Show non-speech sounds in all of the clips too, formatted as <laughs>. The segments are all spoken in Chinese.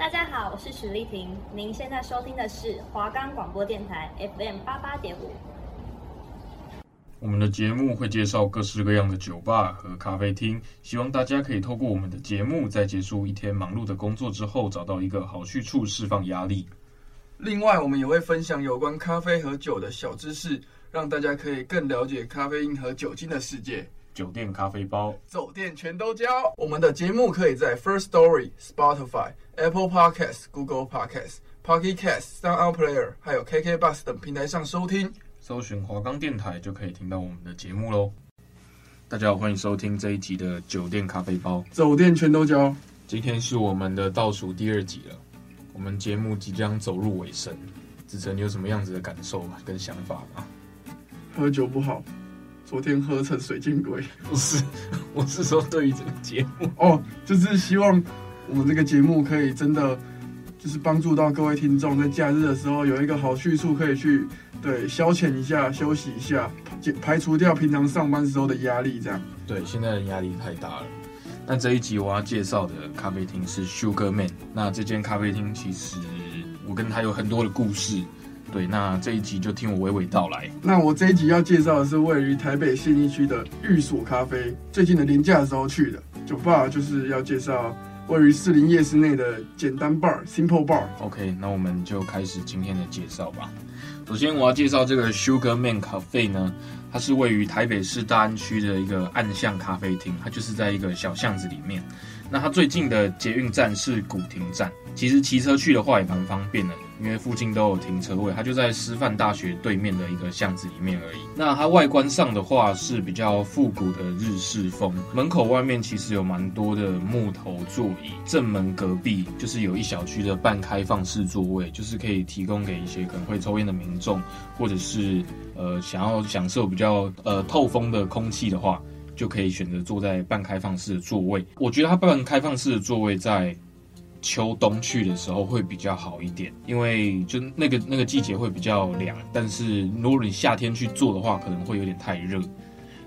大家好，我是许丽婷。您现在收听的是华冈广播电台 FM 八八点五。我们的节目会介绍各式各样的酒吧和咖啡厅，希望大家可以透过我们的节目，在结束一天忙碌的工作之后，找到一个好去处释放压力。另外，我们也会分享有关咖啡和酒的小知识，让大家可以更了解咖啡因和酒精的世界。酒店咖啡包，走店全都教。我们的节目可以在 First Story、Spotify、Apple Podcasts、Google Podcasts、Pocket Casts、Sound Player，还有 KK Bus 等平台上收听。搜寻华冈电台就可以听到我们的节目喽。大家好，欢迎收听这一集的酒店咖啡包，走店全都教。今天是我们的倒数第二集了，我们节目即将走入尾声。子晨，你有什么样子的感受吗跟想法吗？喝酒不好。昨天喝成水晶鬼，不是，<laughs> 我是说对于这个节目哦，就是希望我们这个节目可以真的就是帮助到各位听众，在假日的时候有一个好去处可以去对消遣一下、休息一下，排除掉平常上班时候的压力，这样。对，现在的压力太大了。那这一集我要介绍的咖啡厅是 Sugar Man。那这间咖啡厅其实我跟他有很多的故事。对，那这一集就听我娓娓道来。那我这一集要介绍的是位于台北信义区的寓所咖啡，最近的年假的时候去的酒吧，就是要介绍位于士林夜市内的简单 bar Simple Bar。OK，那我们就开始今天的介绍吧。首先我要介绍这个 Sugar Man Cafe 呢，它是位于台北市大安区的一个暗巷咖啡厅，它就是在一个小巷子里面。那它最近的捷运站是古亭站，其实骑车去的话也蛮方便的。因为附近都有停车位，它就在师范大学对面的一个巷子里面而已。那它外观上的话是比较复古的日式风，门口外面其实有蛮多的木头座椅，正门隔壁就是有一小区的半开放式座位，就是可以提供给一些可能会抽烟的民众，或者是呃想要享受比较呃透风的空气的话，就可以选择坐在半开放式的座位。我觉得它半开放式的座位在秋冬去的时候会比较好一点，因为就那个那个季节会比较凉。但是如果你夏天去坐的话，可能会有点太热。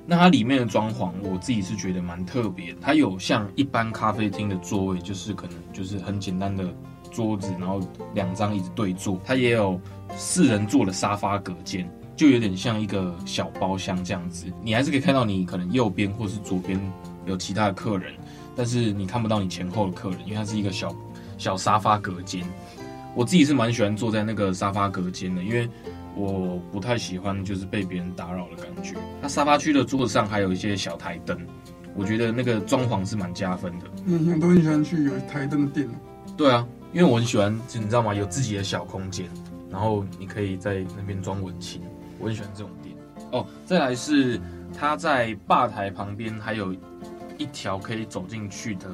那它里面的装潢，我自己是觉得蛮特别。它有像一般咖啡厅的座位，就是可能就是很简单的桌子，然后两张椅子对坐。它也有四人座的沙发隔间，就有点像一个小包厢这样子。你还是可以看到你可能右边或是左边有其他的客人。但是你看不到你前后的客人，因为它是一个小小沙发隔间。我自己是蛮喜欢坐在那个沙发隔间的，因为我不太喜欢就是被别人打扰的感觉。它沙发区的桌子上还有一些小台灯，我觉得那个装潢是蛮加分的。嗯，很多人喜欢去有台灯的店。对啊，因为我很喜欢，你知道吗？有自己的小空间，然后你可以在那边装文青，我很喜欢这种店。哦，再来是它在吧台旁边还有。一条可以走进去的，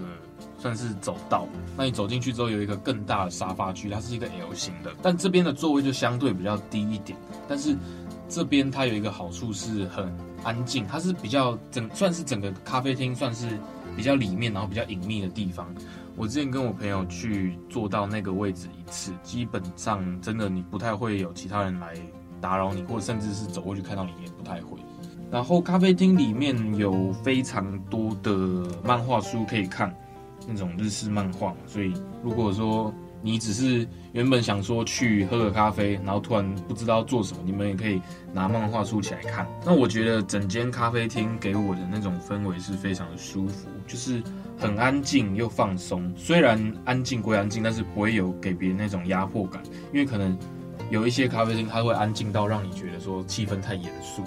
算是走道。那你走进去之后，有一个更大的沙发区，它是一个 L 型的，但这边的座位就相对比较低一点。但是这边它有一个好处是很安静，它是比较整，算是整个咖啡厅算是比较里面，然后比较隐秘的地方。我之前跟我朋友去坐到那个位置一次，基本上真的你不太会有其他人来打扰你，或者甚至是走过去看到你也不太会。然后咖啡厅里面有非常多的漫画书可以看，那种日式漫画。所以如果说你只是原本想说去喝个咖啡，然后突然不知道做什么，你们也可以拿漫画书起来看。那我觉得整间咖啡厅给我的那种氛围是非常的舒服，就是很安静又放松。虽然安静归安静，但是不会有给别人那种压迫感，因为可能有一些咖啡厅它会安静到让你觉得说气氛太严肃。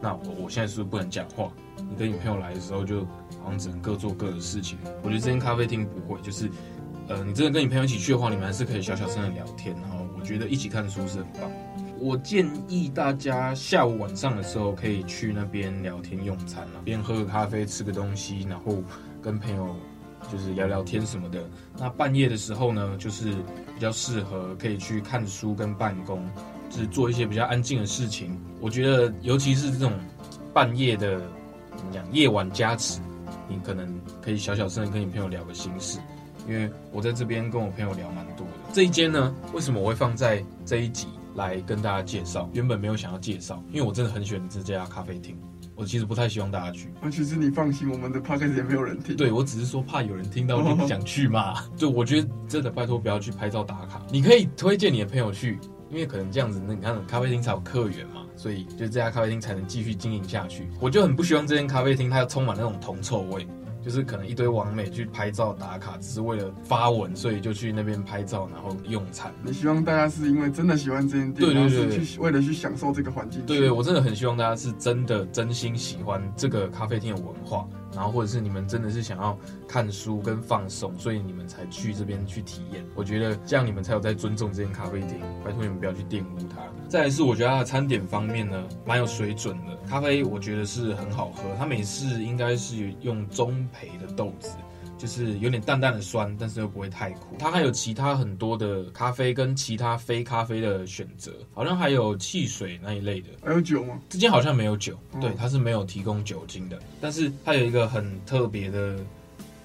那我我现在是不是不能讲话？你跟你朋友来的时候，就好像只能各做各的事情。我觉得这间咖啡厅不会，就是，呃，你真的跟你朋友一起去的话，你们还是可以小小声的聊天。然后我觉得一起看书是很棒。我建议大家下午晚上的时候可以去那边聊天用餐啊，边喝个咖啡，吃个东西，然后跟朋友就是聊聊天什么的。那半夜的时候呢，就是比较适合可以去看书跟办公。就是做一些比较安静的事情，我觉得尤其是这种半夜的，怎么讲，夜晚加持，你可能可以小小声跟你朋友聊个心事。因为我在这边跟我朋友聊蛮多的。这一间呢，为什么我会放在这一集来跟大家介绍？原本没有想要介绍，因为我真的很喜欢这家咖啡厅。我其实不太希望大家去。啊，其实你放心，我们的 podcast 也没有人听。对，我只是说怕有人听到你不 <laughs> 想去嘛。对我觉得真的拜托不要去拍照打卡，你可以推荐你的朋友去，因为可能这样子，那你看咖啡厅才有客源嘛，所以就这家咖啡厅才能继续经营下去。我就很不希望这间咖啡厅它充满那种铜臭味。就是可能一堆网美去拍照打卡，只是为了发文，所以就去那边拍照，然后用餐。你希望大家是因为真的喜欢这间店，对对对，是去为了去享受这个环境。对对，我真的很希望大家是真的真心喜欢这个咖啡厅的文化，然后或者是你们真的是想要看书跟放松，所以你们才去这边去体验。我觉得这样你们才有在尊重这间咖啡厅，拜托你们不要去玷污它。再来是我觉得它的餐点方面呢，蛮有水准的。咖啡我觉得是很好喝，它每次应该是用中培的豆子，就是有点淡淡的酸，但是又不会太苦。它还有其他很多的咖啡跟其他非咖啡的选择，好像还有汽水那一类的。还有酒吗？这间好像没有酒，嗯、对，它是没有提供酒精的。但是它有一个很特别的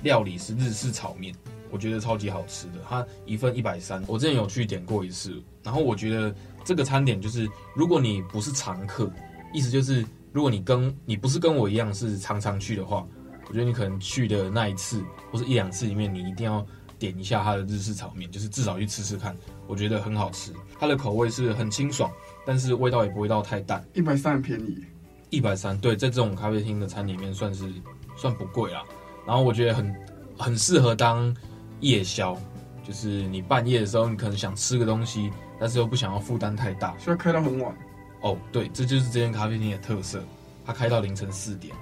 料理是日式炒面，我觉得超级好吃的。它一份一百三，我之前有去点过一次，然后我觉得。这个餐点就是，如果你不是常客，意思就是，如果你跟你不是跟我一样是常常去的话，我觉得你可能去的那一次或者一两次里面，你一定要点一下它的日式炒面，就是至少去吃吃看，我觉得很好吃。它的口味是很清爽，但是味道也不会到太淡。一百三很便宜，一百三，对，在这种咖啡厅的餐里面算是算不贵啦。然后我觉得很很适合当夜宵，就是你半夜的时候，你可能想吃个东西。但是又不想要负担太大，所以开到很晚。哦，对，这就是这间咖啡厅的特色，它开到凌晨四点。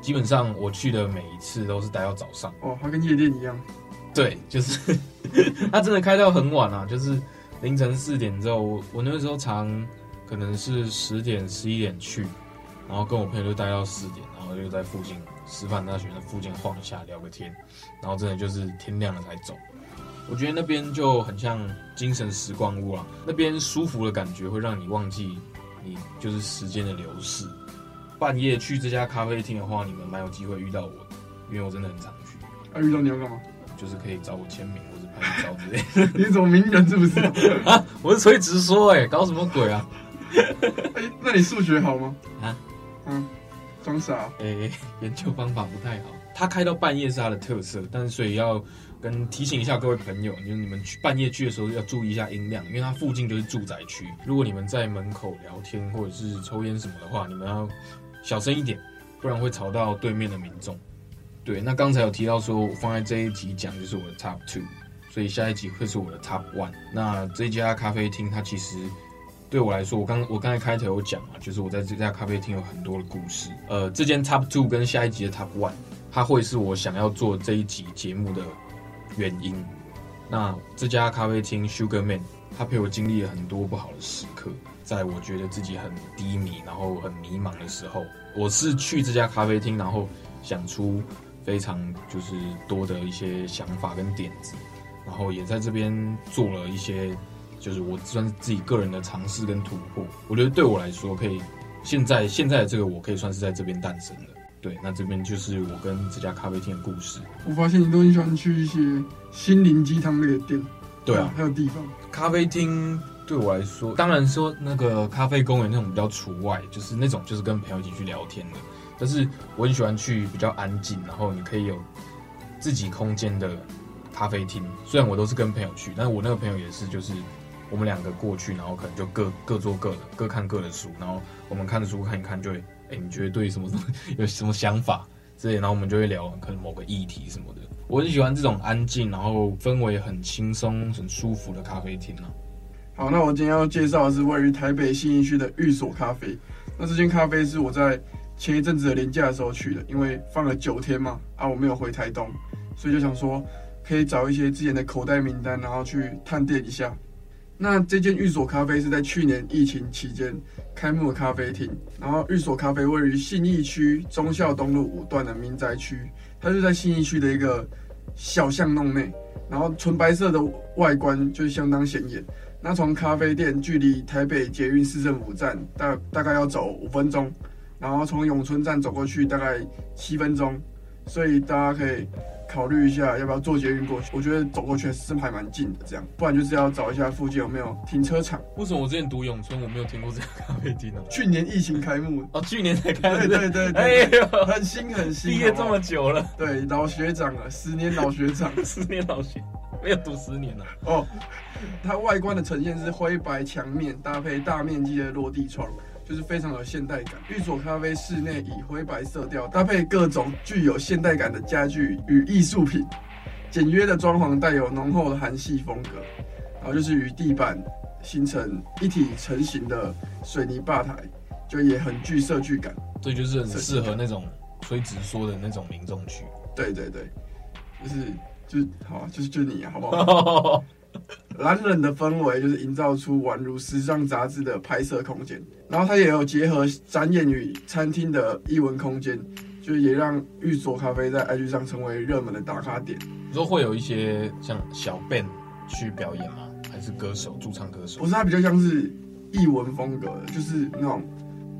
基本上我去的每一次都是待到早上。哦，它跟夜店一样。对，就是 <laughs> 它真的开到很晚啊，就是凌晨四点之后，我我那个时候常可能是十点十一点去，然后跟我朋友就待到四点，然后就在附近师范大学的附近晃一下聊个天，然后真的就是天亮了才走。我觉得那边就很像精神时光屋啊，那边舒服的感觉会让你忘记你就是时间的流逝。半夜去这家咖啡厅的话，你们蛮有机会遇到我的，因为我真的很常去。啊，遇到你要干嘛？就是可以找我签名或者拍照之类的。你是什么名人是不是？啊，<laughs> 我是垂直说，哎，搞什么鬼啊？哎，那你数学好吗？啊，嗯，装傻。哎、欸，研究方法不太好。他开到半夜是他的特色，但是所以要。跟提醒一下各位朋友，就是你们去半夜去的时候要注意一下音量，因为它附近就是住宅区。如果你们在门口聊天或者是抽烟什么的话，你们要小声一点，不然会吵到对面的民众。对，那刚才有提到说，我放在这一集讲就是我的 top two，所以下一集会是我的 top one。那这家咖啡厅它其实对我来说，我刚我刚才开头有讲嘛，就是我在这家咖啡厅有很多的故事。呃，这间 top two 跟下一集的 top one，它会是我想要做这一集节目的。原因，那这家咖啡厅 Sugar Man，它陪我经历了很多不好的时刻，在我觉得自己很低迷，然后很迷茫的时候，我是去这家咖啡厅，然后想出非常就是多的一些想法跟点子，然后也在这边做了一些，就是我算是自己个人的尝试跟突破。我觉得对我来说，可以现在现在的这个我可以算是在这边诞生的。对，那这边就是我跟这家咖啡厅的故事。我发现你都很喜欢去一些心灵鸡汤类的店。对啊，还有地方。咖啡厅对我来说，当然说那个咖啡公园那种比较除外，就是那种就是跟朋友一起去聊天的。但是我很喜欢去比较安静，然后你可以有自己空间的咖啡厅。虽然我都是跟朋友去，但是我那个朋友也是，就是我们两个过去，然后可能就各各做各的，各看各的书，然后我们看的书看一看就会。哎、你觉得对什么什么有什么想法之类，然后我们就会聊可能某个议题什么的。我很喜欢这种安静，然后氛围很轻松、很舒服的咖啡厅呢、啊。好，那我今天要介绍的是位于台北信义区的寓所咖啡。那这间咖啡是我在前一阵子的年假的时候去的，因为放了九天嘛，啊，我没有回台东，所以就想说可以找一些之前的口袋名单，然后去探店一下。那这间寓所咖啡是在去年疫情期间开幕的咖啡厅，然后寓所咖啡位于信义区忠孝东路五段的民宅区，它就在信义区的一个小巷弄内，然后纯白色的外观就相当显眼。那从咖啡店距离台北捷运市政府站大大概要走五分钟，然后从永春站走过去大概七分钟，所以大家可以考虑一下要不要坐捷运过去。我觉得走过去是还蛮近的，这样，不然就是要找一下附近有没有停车场。为什么我之前读永春，我没有听过这个咖啡厅呢？去年疫情开幕 <laughs> 哦，去年才开幕，对对对对，哎呦，很新很新，毕业这么久了，对，老学长了，十年老学长，<laughs> 十年老学，没有读十年了哦。它外观的呈现是灰白墙面搭配大面积的落地窗。就是非常有现代感。寓所咖啡室内以灰白色调搭配各种具有现代感的家具与艺术品，简约的装潢带有浓厚的韩系风格。然后就是与地板形成一体成型的水泥吧台，就也很具设计感。这就是很适合那种吹直说的那种民众区。对对对，就是就是好啊，就是就你啊，好不好？<laughs> <laughs> 懒人的氛围就是营造出宛如时尚杂志的拍摄空间，然后它也有结合展演与餐厅的艺文空间，就是也让寓所咖啡在 IG 上成为热门的打卡点。你说会有一些像小 band 去表演吗？还是歌手驻唱歌手？不是，它比较像是艺文风格的，就是那种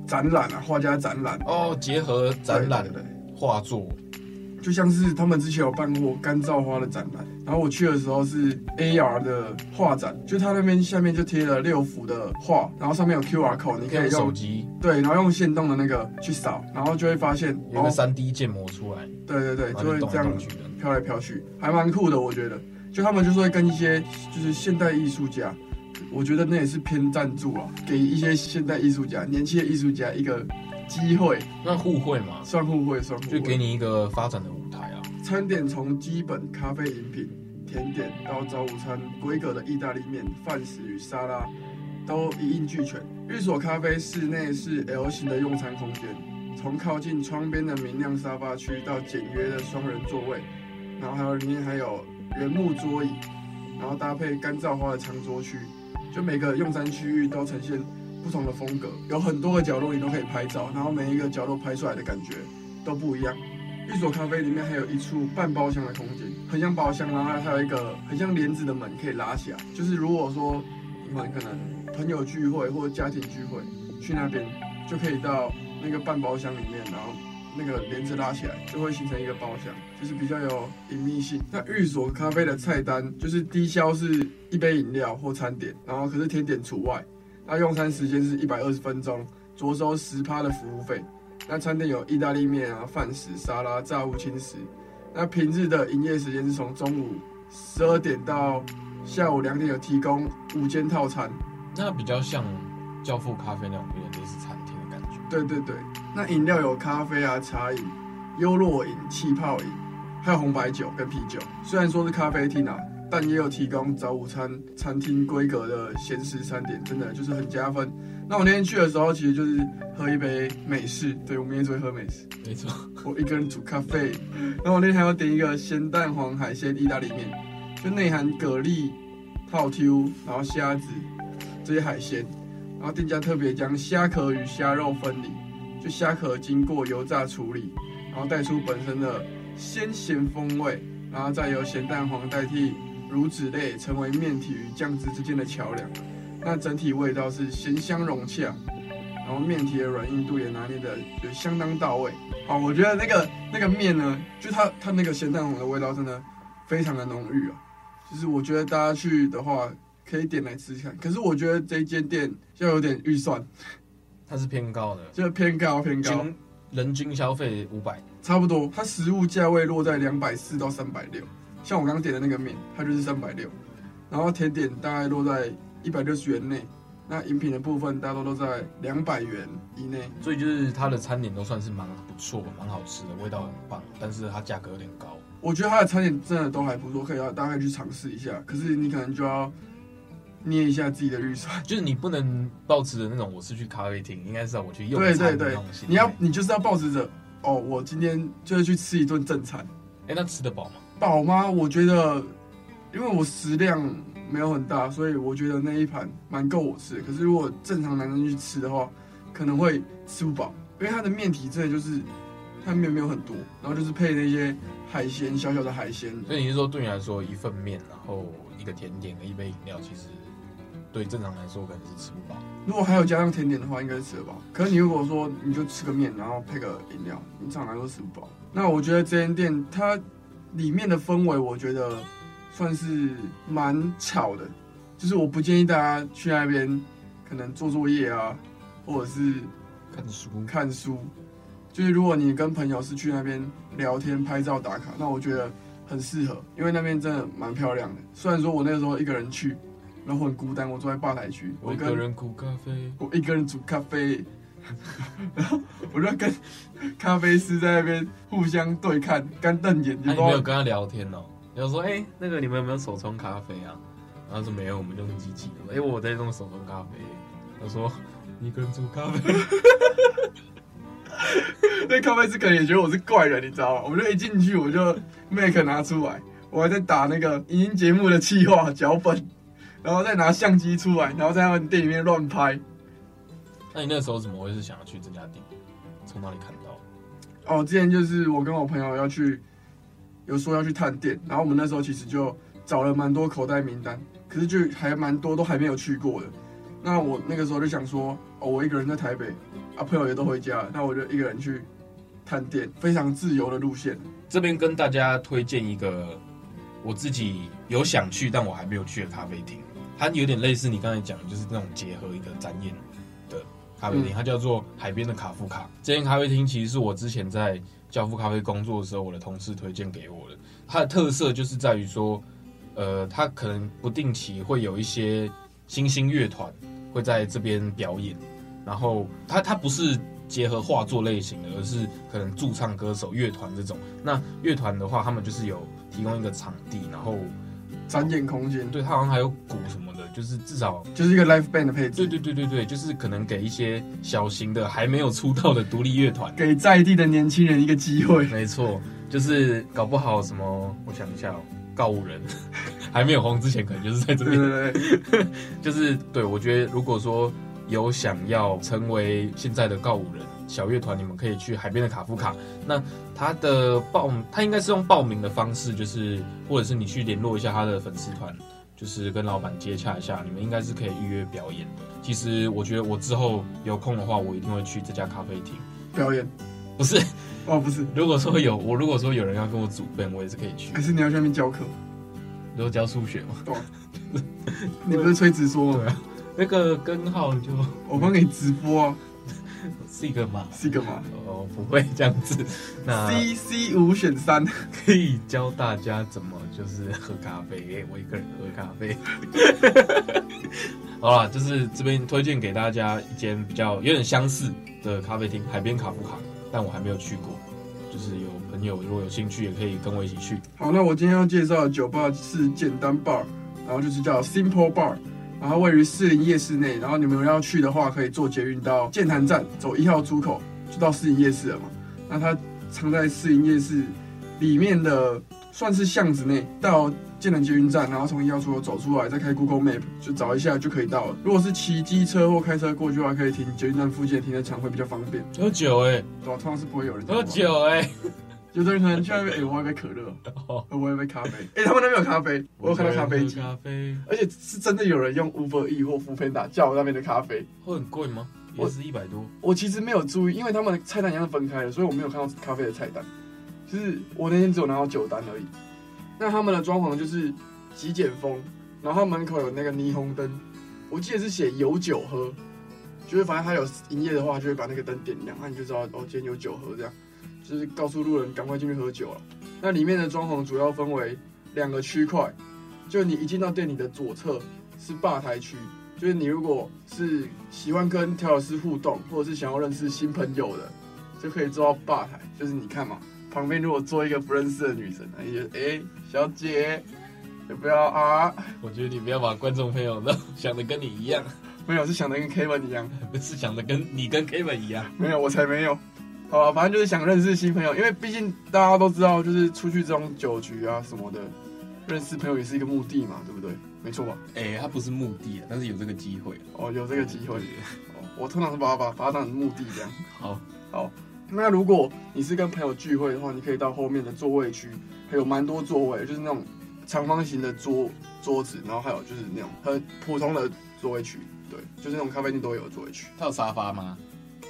展览啊，画家展览哦，结合展览的画作。就像是他们之前有办过干燥花的展览，然后我去的时候是 AR 的画展，就他那边下面就贴了六幅的画，然后上面有 QR code，你可以用手机对，然后用线动的那个去扫，然后就会发现有个 3D 建模出来，对对对，就会这样飘来飘去，还蛮酷的，我觉得。就他们就是会跟一些就是现代艺术家，我觉得那也是偏赞助啊，给一些现代艺术家、年轻的艺术家一个。机会，那互惠嘛，算互惠，算互惠，就给你一个发展的舞台啊。餐点从基本咖啡饮品、甜点到早午餐规格的意大利面、饭食与沙拉，都一应俱全。寓所咖啡室内是 L 型的用餐空间，从靠近窗边的明亮沙发区到简约的双人座位，然后还有里面还有原木桌椅，然后搭配干燥花的餐桌区，就每个用餐区域都呈现。不同的风格，有很多个角落你都可以拍照，然后每一个角落拍出来的感觉都不一样。玉所咖啡里面还有一处半包厢的空间，很像包厢，然后还有一个很像帘子的门可以拉起来，就是如果说你们可能朋友聚会或者家庭聚会去那边，就可以到那个半包厢里面，然后那个帘子拉起来，就会形成一个包厢，就是比较有隐秘性。那玉所咖啡的菜单就是低消是一杯饮料或餐点，然后可是甜点除外。那用餐时间是一百二十分钟，酌收十趴的服务费。那餐点有意大利面啊、饭食、沙拉、炸物、轻食。那平日的营业时间是从中午十二点到下午两点，有提供午间套餐。那比较像教父咖啡那种有点类似餐厅的感觉。对对对，那饮料有咖啡啊、茶饮、优酪饮、气泡饮，还有红白酒跟啤酒。虽然说是咖啡厅啊。但也有提供早午餐餐厅规格的咸食餐点，真的就是很加分。那我那天去的时候，其实就是喝一杯美式，对，我们也只会喝美式，没错。我一个人煮咖啡，然后我那天还要点一个咸蛋黄海鲜意大利面，就内含蛤蜊、套 Q，然后虾子这些海鲜，然后店家特别将虾壳与虾肉分离，就虾壳经过油炸处理，然后带出本身的鲜咸风味，然后再由咸蛋黄代替。乳脂类成为面体与酱汁之间的桥梁，那整体味道是咸香融洽，然后面体的软硬度也拿捏的也相当到位。好，我觉得那个那个面呢，就它它那个咸蛋黄的味道真的非常的浓郁啊。就是我觉得大家去的话可以点来吃看，可是我觉得这间店要有点预算，它是偏高的，就是偏高偏高，人均消费五百，差不多，它食物价位落在两百四到三百六。像我刚刚点的那个面，它就是三百六，然后甜点大概落在一百六十元内，那饮品的部分大多都在两百元以内，所以就是它的餐点都算是蛮不错、蛮好吃的，味道很棒，但是它价格有点高。我觉得它的餐点真的都还不错，可以要大概去尝试一下。可是你可能就要捏一下自己的预算，就是你不能抱持着那种我是去咖啡厅，应该是要我去用餐的那种心态。对对对，你要你就是要抱持着哦，我今天就是去吃一顿正餐。哎，那吃得饱吗？饱吗？我觉得，因为我食量没有很大，所以我觉得那一盘蛮够我吃的。可是如果正常男生去吃的话，可能会吃不饱，因为它的面体真的就是它面没有很多，然后就是配那些海鲜，小小的海鲜。所以你是说，对你来说，一份面，然后一个甜点和一杯饮料，其实对正常来说可能是吃不饱。如果还有加上甜点的话，应该是吃得饱。可是你如果说你就吃个面，然后配个饮料，你正常来说吃不饱。那我觉得这间店它。里面的氛围我觉得算是蛮吵的，就是我不建议大家去那边可能做作业啊，或者是看书看书。就是如果你跟朋友是去那边聊天、拍照、打卡，那我觉得很适合，因为那边真的蛮漂亮的。虽然说我那个时候一个人去，然后很孤单，我坐在吧台区，我一个人煮咖啡，我一个人煮咖啡，然 <laughs> 后我就跟咖啡师在那边互相对看，干瞪眼。你没有跟他聊天哦？然后说，哎，那个你们有没有手冲咖啡啊？然后说没有，我们用机器的。哎，我在弄手冲咖啡。他说，你一个人煮咖啡。<laughs> 那咖啡师可能也觉得我是怪人，你知道吗？我就一进去，我就 Mac 拿出来，我还在打那个影音节目的企划脚本，然后再拿相机出来，然后在他们店里面乱拍。那你那时候怎么会是想要去这家店？从哪里看到？哦，之前就是我跟我朋友要去，有说要去探店，然后我们那时候其实就找了蛮多口袋名单，可是就还蛮多都还没有去过的。那我那个时候就想说，哦，我一个人在台北。啊，朋友也都回家，那我就一个人去探店，非常自由的路线。这边跟大家推荐一个我自己有想去但我还没有去的咖啡厅，它有点类似你刚才讲的，就是那种结合一个展演的咖啡厅，嗯、它叫做海边的卡夫卡。这间咖啡厅其实是我之前在教父咖啡工作的时候，我的同事推荐给我的。它的特色就是在于说，呃，它可能不定期会有一些新兴乐团会在这边表演。然后它它不是结合画作类型的，而是可能驻唱歌手、乐团这种。那乐团的话，他们就是有提供一个场地，然后展演空间。对，它好像还有鼓什么的，就是至少就是一个 life band 的配置。对对对对对，就是可能给一些小型的还没有出道的独立乐团，给在地的年轻人一个机会。没错，就是搞不好什么，我想一下哦，告五人 <laughs> 还没有红之前，可能就是在这边。对对对，<laughs> 就是对，我觉得如果说。有想要成为现在的告五人小乐团，你们可以去海边的卡夫卡。那他的报，他应该是用报名的方式，就是或者是你去联络一下他的粉丝团，就是跟老板接洽一下，你们应该是可以预约表演的。其实我觉得我之后有空的话，我一定会去这家咖啡厅表演。不是 <laughs> 哦，不是。如果说有我，如果说有人要跟我组 band，我也是可以去。可是你要去那边教课？你说教数学吗？对。<laughs> 你不是吹直说吗？对啊。那个根号就我帮你直播啊，Sigma 吗？Sigma 吗？哦，不会这样子。那 C C 五选三，可以教大家怎么就是喝咖啡。我一个人喝咖啡。<laughs> 好了，就是这边推荐给大家一间比较有点相似的咖啡厅——海边卡夫卡，但我还没有去过。就是有朋友如果有兴趣，也可以跟我一起去。好，那我今天要介绍的酒吧是简单 bar，然后就是叫 Simple Bar。然后位于士林夜市内，然后你们要去的话，可以坐捷运到建潭站，走一号出口就到士林夜市了嘛。那它藏在士林夜市里面的，算是巷子内，到建潭捷运站，然后从一号出口走出来，再开 Google Map 就找一下就可以到了。如果是骑机车或开车过去的话，可以停捷运站附近的停车场会比较方便。喝酒哎、欸，对啊，通常是不会有人喝酒哎、欸。有的人可能去那边，哎、欸，我要一杯可乐，我要一杯咖啡。哎、欸，他们那边有咖啡，我有看到咖啡机，咖啡，而且是真的有人用 Uber E 或 Foodpanda 叫我那边的咖啡。会很贵吗？也是一百多我。我其实没有注意，因为他们的菜单一样分开的，所以我没有看到咖啡的菜单。就是我那天只有拿到酒单而已。那他们的装潢就是极简风，然后门口有那个霓虹灯，我记得是写有酒喝，就是反正他有营业的话，就会把那个灯点亮，那你就知道哦，今天有酒喝这样。就是告诉路人赶快进去喝酒了。那里面的装潢主要分为两个区块，就你一进到店里的左侧是吧台区，就是你如果是喜欢跟调酒师互动，或者是想要认识新朋友的，就可以坐到吧台。就是你看嘛，旁边如果坐一个不认识的女生，那你就哎、欸，小姐，要不要啊？<laughs> 我觉得你不要把观众朋友都想的跟你一样，<laughs> 没有，是想的跟 Kevin 一样，<laughs> 不是想的跟你跟 Kevin 一样，没有，我才没有。好啊，反正就是想认识新朋友，因为毕竟大家都知道，就是出去这种酒局啊什么的，认识朋友也是一个目的嘛，对不对？没错吧？哎、欸，他不是目的，但是有这个机会。哦，有这个机会。哦，我通常是把它把把它当成目的这样。好，好。那如果你是跟朋友聚会的话，你可以到后面的座位区，还有蛮多座位，就是那种长方形的桌桌子，然后还有就是那种很普通的座位区，对，就是那种咖啡店都有的座位区。它有沙发吗？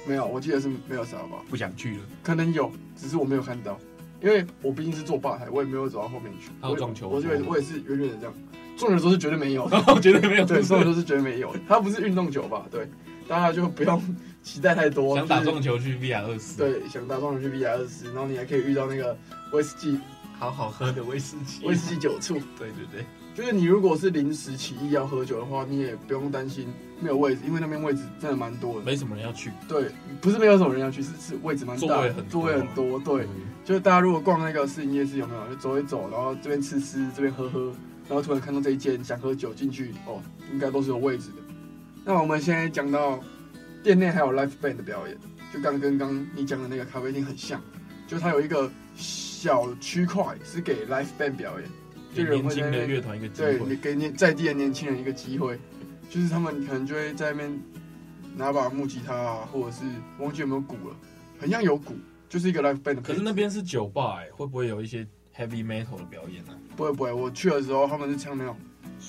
没有，我记得是没有沙发。不想去了，可能有，只是我没有看到。因为我毕竟是坐吧台，我也没有走到后面去。还有撞球，我我我也是远远的这样。撞球的时候是绝对没有，我绝对没有。对，撞球都是绝对没有。它不是运动酒吧？对，大家就不用期待太多。<laughs> 想打撞球去 VR 二十。对，想打撞球去 VR 二十，然后你还可以遇到那个威士忌，好好喝的威士忌，<laughs> 威士忌酒醋。对对对，就是你如果是临时起意要喝酒的话，你也不用担心没有位置，因为那边位置真的蛮多的，没什么人要去。对，不是没有什么人要去，是是位置蛮大，座位很座位很多。对，就是大家如果逛那个市营夜市有没有，就走一走，然后这边吃吃，这边喝喝。然后突然看到这一间想喝酒进去哦，应该都是有位置的。那我们现在讲到店内还有 live band 的表演，就刚跟刚你讲的那个咖啡厅很像，就它有一个小区块是给 live band 表演，就年轻的乐团一个机会，对，给年在地的年轻人一个机会，就是他们可能就会在那边拿把木吉他啊，或者是忘记有没有鼓了，很像有鼓，就是一个 live band。可是那边是酒吧哎、欸，会不会有一些？Heavy metal 的表演呢、啊？不会不会，我去的时候他们是唱那种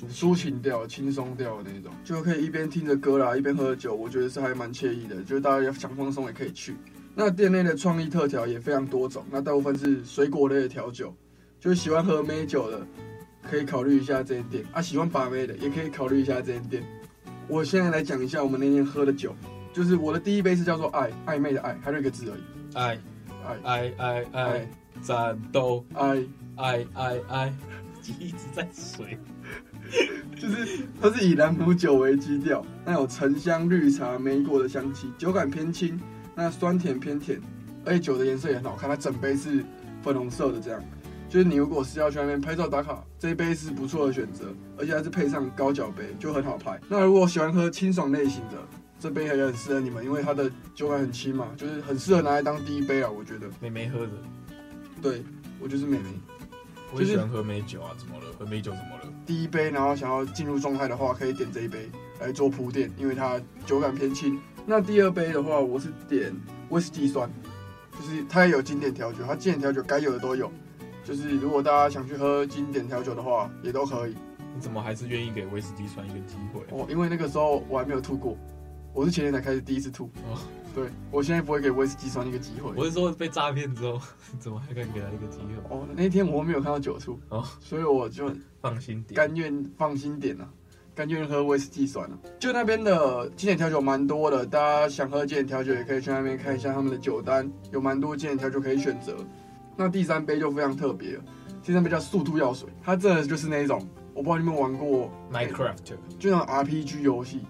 抒情调、轻松调的那种，就可以一边听着歌啦，一边喝着酒，我觉得是还蛮惬意的。就是大家想放松也可以去。那店内的创意特调也非常多种，那大部分是水果类的调酒，就是喜欢喝美酒的可以考虑一下这间店啊，喜欢把妹的也可以考虑一下这间店。我现在来讲一下我们那天喝的酒，就是我的第一杯是叫做爱暧昧的爱，还有一个字而已，爱。爱。爱爱爱。爱。战斗，爱。爱爱爱，一直在水，<laughs> 就是它是以兰姆酒为基调，那有沉香、绿茶、莓果的香气，酒感偏轻，那酸甜偏甜，而且酒的颜色也很好看，它整杯是粉红色的，这样，就是你如果是要去那边拍照打卡，这一杯是不错的选择，而且还是配上高脚杯，就很好拍。那如果喜欢喝清爽类型的，这杯也很适合你们，因为它的酒感很轻嘛，就是很适合拿来当第一杯啊，我觉得。美眉喝的。对，我就是美眉，我也喜欢喝美酒啊，怎么了？喝美酒怎么了？第一杯，然后想要进入状态的话，可以点这一杯来做铺垫，因为它酒感偏轻。那第二杯的话，我是点威士忌酸，就是它也有经典调酒，它经典调酒该有的都有。就是如果大家想去喝经典调酒的话，也都可以。你怎么还是愿意给威士忌酸一个机会？哦，因为那个时候我还没有吐过，我是前天才开始第一次吐。哦。对，我现在不会给威士忌酸一个机会。我是说被诈骗之后，<laughs> 怎么还敢给他一个机会？哦，那天我没有看到酒醋哦，所以我就放心点，甘愿放心点了，甘愿喝威士忌酸了。就那边的经典调酒蛮多的，大家想喝经典调酒也可以去那边看一下他们的酒单，有蛮多经典调酒可以选择。那第三杯就非常特别了，第三杯叫速度药水，它真的就是那一种，我不知道你们玩过 Minecraft，就那种 RPG 游戏。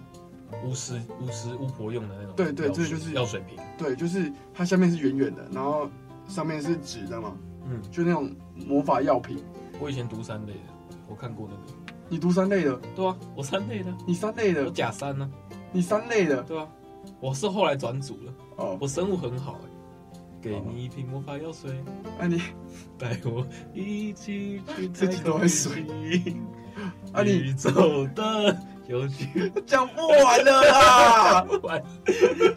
巫师、巫师、巫婆用的那种。对对，这就是药水瓶。对，就是它下面是圆圆的，然后上面是纸的嘛。嗯，就那种魔法药品。我以前读三类的，我看过那个。你读三类的？对啊，我三类的。你三类的？我假三呢？你三类的？对啊，我是后来转组了。哦，我生物很好哎。给你一瓶魔法药水，啊你带我一起去自己都会水。啊你走的。有趣，讲不完了啦！不完，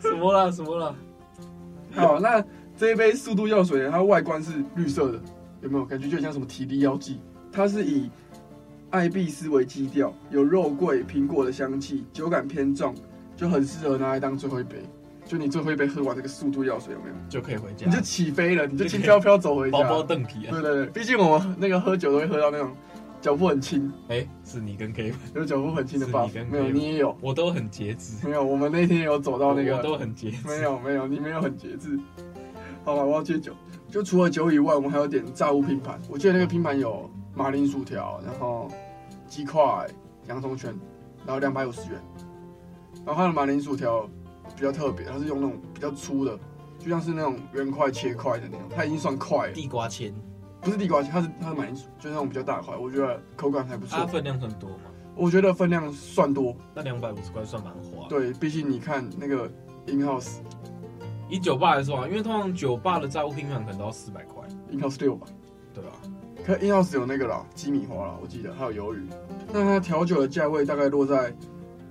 什么啦？什么啦？好，那这一杯速度药水，它外观是绿色的，有没有感觉就像什么体力药剂？它是以艾碧斯为基调，有肉桂、苹果的香气，酒感偏重，就很适合拿来当最后一杯。就你最后一杯喝完这个速度药水，有没有就可以回家？你就起飞了，你就轻飘飘走回家，包包凳皮啊！对对对，毕竟我们那个喝酒都会喝到那种。脚步很轻，哎、欸，是你跟 K 有脚步很轻的吧？没有，你也有，我都很节制。没有，我们那天有走到那个，我都很节制。没有，没有，你没有很节制。好吧，我要戒酒。就除了酒以外，我们还有点炸物拼盘。我记得那个拼盘有马铃薯条，然后鸡块、洋葱圈，然后两百五十元。然后它的马铃薯条比较特别，它是用那种比较粗的，就像是那种圆块切块的那种，它已经算块了。地瓜签。不是地瓜签，它是它是蛮，就是那种比较大块，我觉得口感还不错。它分量算多吗？我觉得分量算多。那两百五十块算蛮划。对，毕竟你看那个 in house，以酒吧来说啊，因为通常酒吧的炸物拼盘可能都要四百块，in house 六百，对吧？可 in house 有那个啦，鸡米花啦，我记得还有鱿鱼。那它调酒的价位大概落在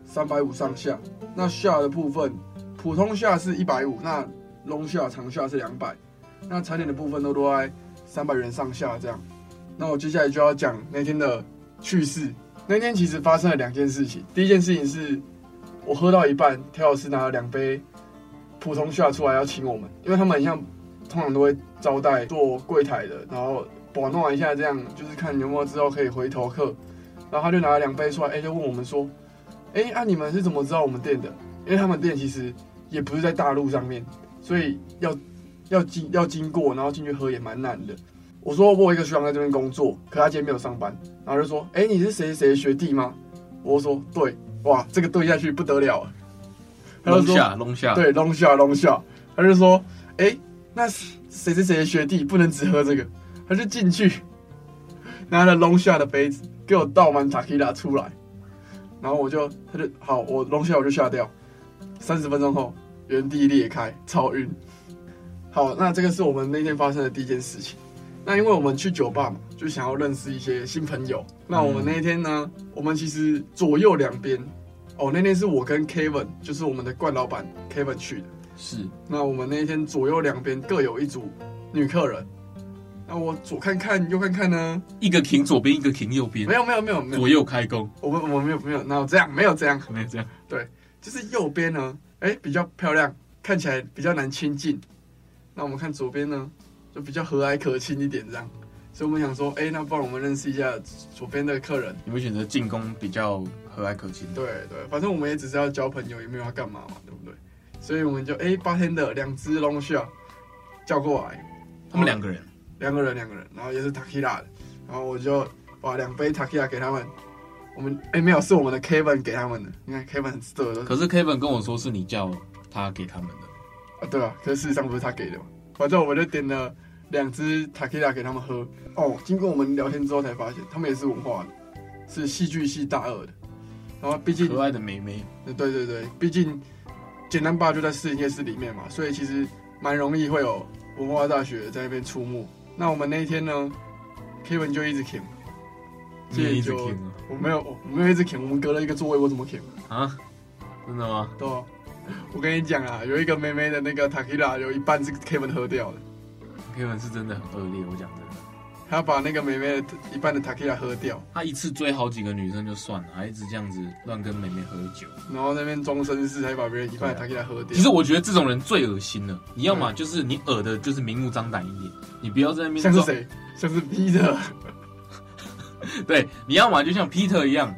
三百五上下。那下的部分，普通下是一百五，那龙下长下是两百，那餐点的部分都落在。三百元上下这样，那我接下来就要讲那天的趣事。那天其实发生了两件事情。第一件事情是，我喝到一半，田老师拿了两杯普通下出来要请我们，因为他们很像通常都会招待做柜台的，然后把弄一下，这样就是看有没有之后可以回头客。然后他就拿了两杯出来，哎，就问我们说，哎，啊你们是怎么知道我们店的？因为他们店其实也不是在大陆上面，所以要要经要经过，然后进去喝也蛮难的。我说我有一个学长在这边工作，可他今天没有上班，然后就说，哎，你是谁谁学弟吗？我说对，哇，这个对下去不得了。他就说，龙虾龙虾，对，龙虾龙虾。他就说，哎，那谁谁谁的学弟不能只喝这个？他就进去拿了龙虾的杯子，给我倒满塔 q 拉出来，然后我就他就好，我龙虾我就下掉。三十分钟后，原地裂开，超晕。好，那这个是我们那天发生的第一件事情。那因为我们去酒吧嘛，就想要认识一些新朋友。那我们那一天呢，我们其实左右两边，哦，那天是我跟 Kevin，就是我们的冠老板 Kevin 去的。是。那我们那一天左右两边各有一组女客人。那我左看看，右看看呢，一个 king 左边，一个 king 右边。没有没有没有没有。左右开弓。我们我们没有没有，那这样没有这样，没有这样。对，就是右边呢，哎、欸，比较漂亮，看起来比较难亲近。那我们看左边呢？就比较和蔼可亲一点，这样，所以我们想说，哎、欸，那不然我们认识一下左边的客人。你们选择进攻比较和蔼可亲。对对，反正我们也只是要交朋友，也没有要干嘛嘛，对不对？所以我们就哎，八天的两只龙虾叫过来，他们两个人，两个人，两个人，然后也是 Tequila 的，然后我就把两杯 Tequila 给他们。我们哎、欸、没有，是我们的 Kevin 给他们的。你看 Kevin 很色，可是 Kevin 跟我说是你叫他给他们的啊？对啊，可是事实上不是他给的嘛。反正我们就点了。两只塔 q 拉给他们喝哦。经过我们聊天之后才发现，他们也是文化的，是戏剧系大二的。然后毕竟可爱的妹妹，对对对，毕竟简单吧就在士林夜市里面嘛，所以其实蛮容易会有文化大学在那边出没。那我们那一天呢，Kevin 就一直舔，一直舔啊！我没有，我没有一直舔，我们隔了一个座位，我怎么舔啊？真的吗？对，我跟你讲啊，有一个妹妹的那个 Takira 有一半是 Kevin 喝掉的。Kevin 是真的很恶劣，我讲真的。他把那个妹妹的一半的 Tequila 喝掉，他一次追好几个女生就算了，还一直这样子乱跟妹妹喝酒，然后那边装绅士，还把别人一半的 Tequila 喝掉。其实我觉得这种人最恶心了。你要么就是你恶的，就是明目张胆一点，你不要在那边。像是谁？像是 Peter。<laughs> 对，你要么就像 Peter 一样，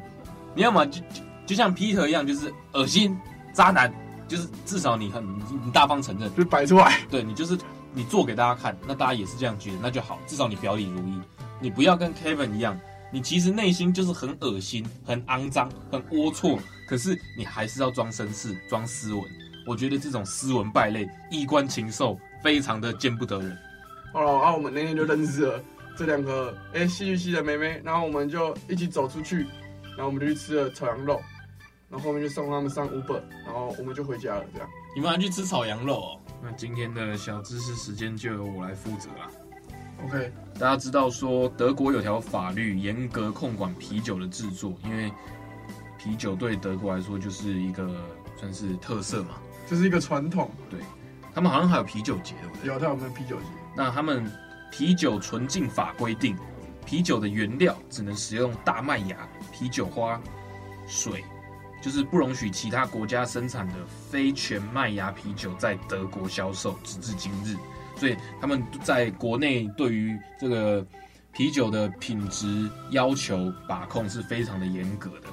你要么就就就像 Peter 一样，就是恶心渣男，就是至少你很你大方承认，就摆出来。对你就是。你做给大家看，那大家也是这样觉得，那就好，至少你表里如一。你不要跟 Kevin 一样，你其实内心就是很恶心、很肮脏、很龌龊，可是你还是要装绅士、装斯文。我觉得这种斯文败类、衣冠禽兽，非常的见不得人。好了，啊，我们那天就认识了这两个哎戏剧系的妹妹，然后我们就一起走出去，然后我们就去吃了炒羊肉，然后后面就送他们上 Uber，然后我们就回家了。这样，你们还去吃炒羊肉哦？那今天的小知识时间就由我来负责了。OK，大家知道说德国有条法律严格控管啤酒的制作，因为啤酒对德国来说就是一个算是特色嘛，这是一个传统。对，他们好像还有啤酒节，对不对？有，他有没有啤酒节？那他们啤酒纯净法规定，啤酒的原料只能使用大麦芽、啤酒花、水。就是不容许其他国家生产的非全麦芽啤酒在德国销售，直至今日。所以他们在国内对于这个啤酒的品质要求把控是非常的严格的。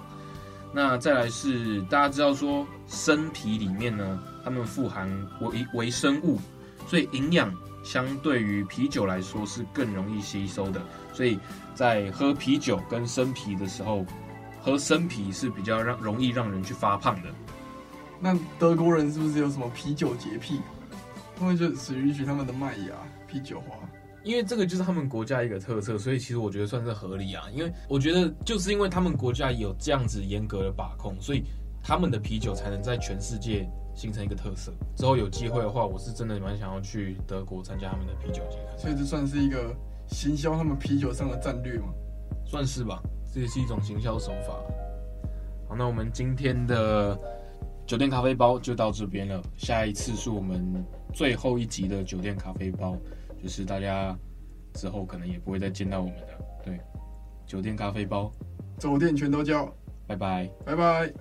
那再来是大家知道说生啤里面呢，它们富含微微生物，所以营养相对于啤酒来说是更容易吸收的。所以在喝啤酒跟生啤的时候。喝生啤是比较让容易让人去发胖的。那德国人是不是有什么啤酒洁癖？他们就只允许他们的麦芽啤酒花，因为这个就是他们国家一个特色，所以其实我觉得算是合理啊。因为我觉得就是因为他们国家有这样子严格的把控，所以他们的啤酒才能在全世界形成一个特色。之后有机会的话，我是真的蛮想要去德国参加他们的啤酒节。所以这算是一个行销他们啤酒上的战略吗？算是吧。这也是一种行销手法。好，那我们今天的酒店咖啡包就到这边了。下一次是我们最后一集的酒店咖啡包，就是大家之后可能也不会再见到我们的。对，酒店咖啡包，酒店全都叫，拜拜，拜拜。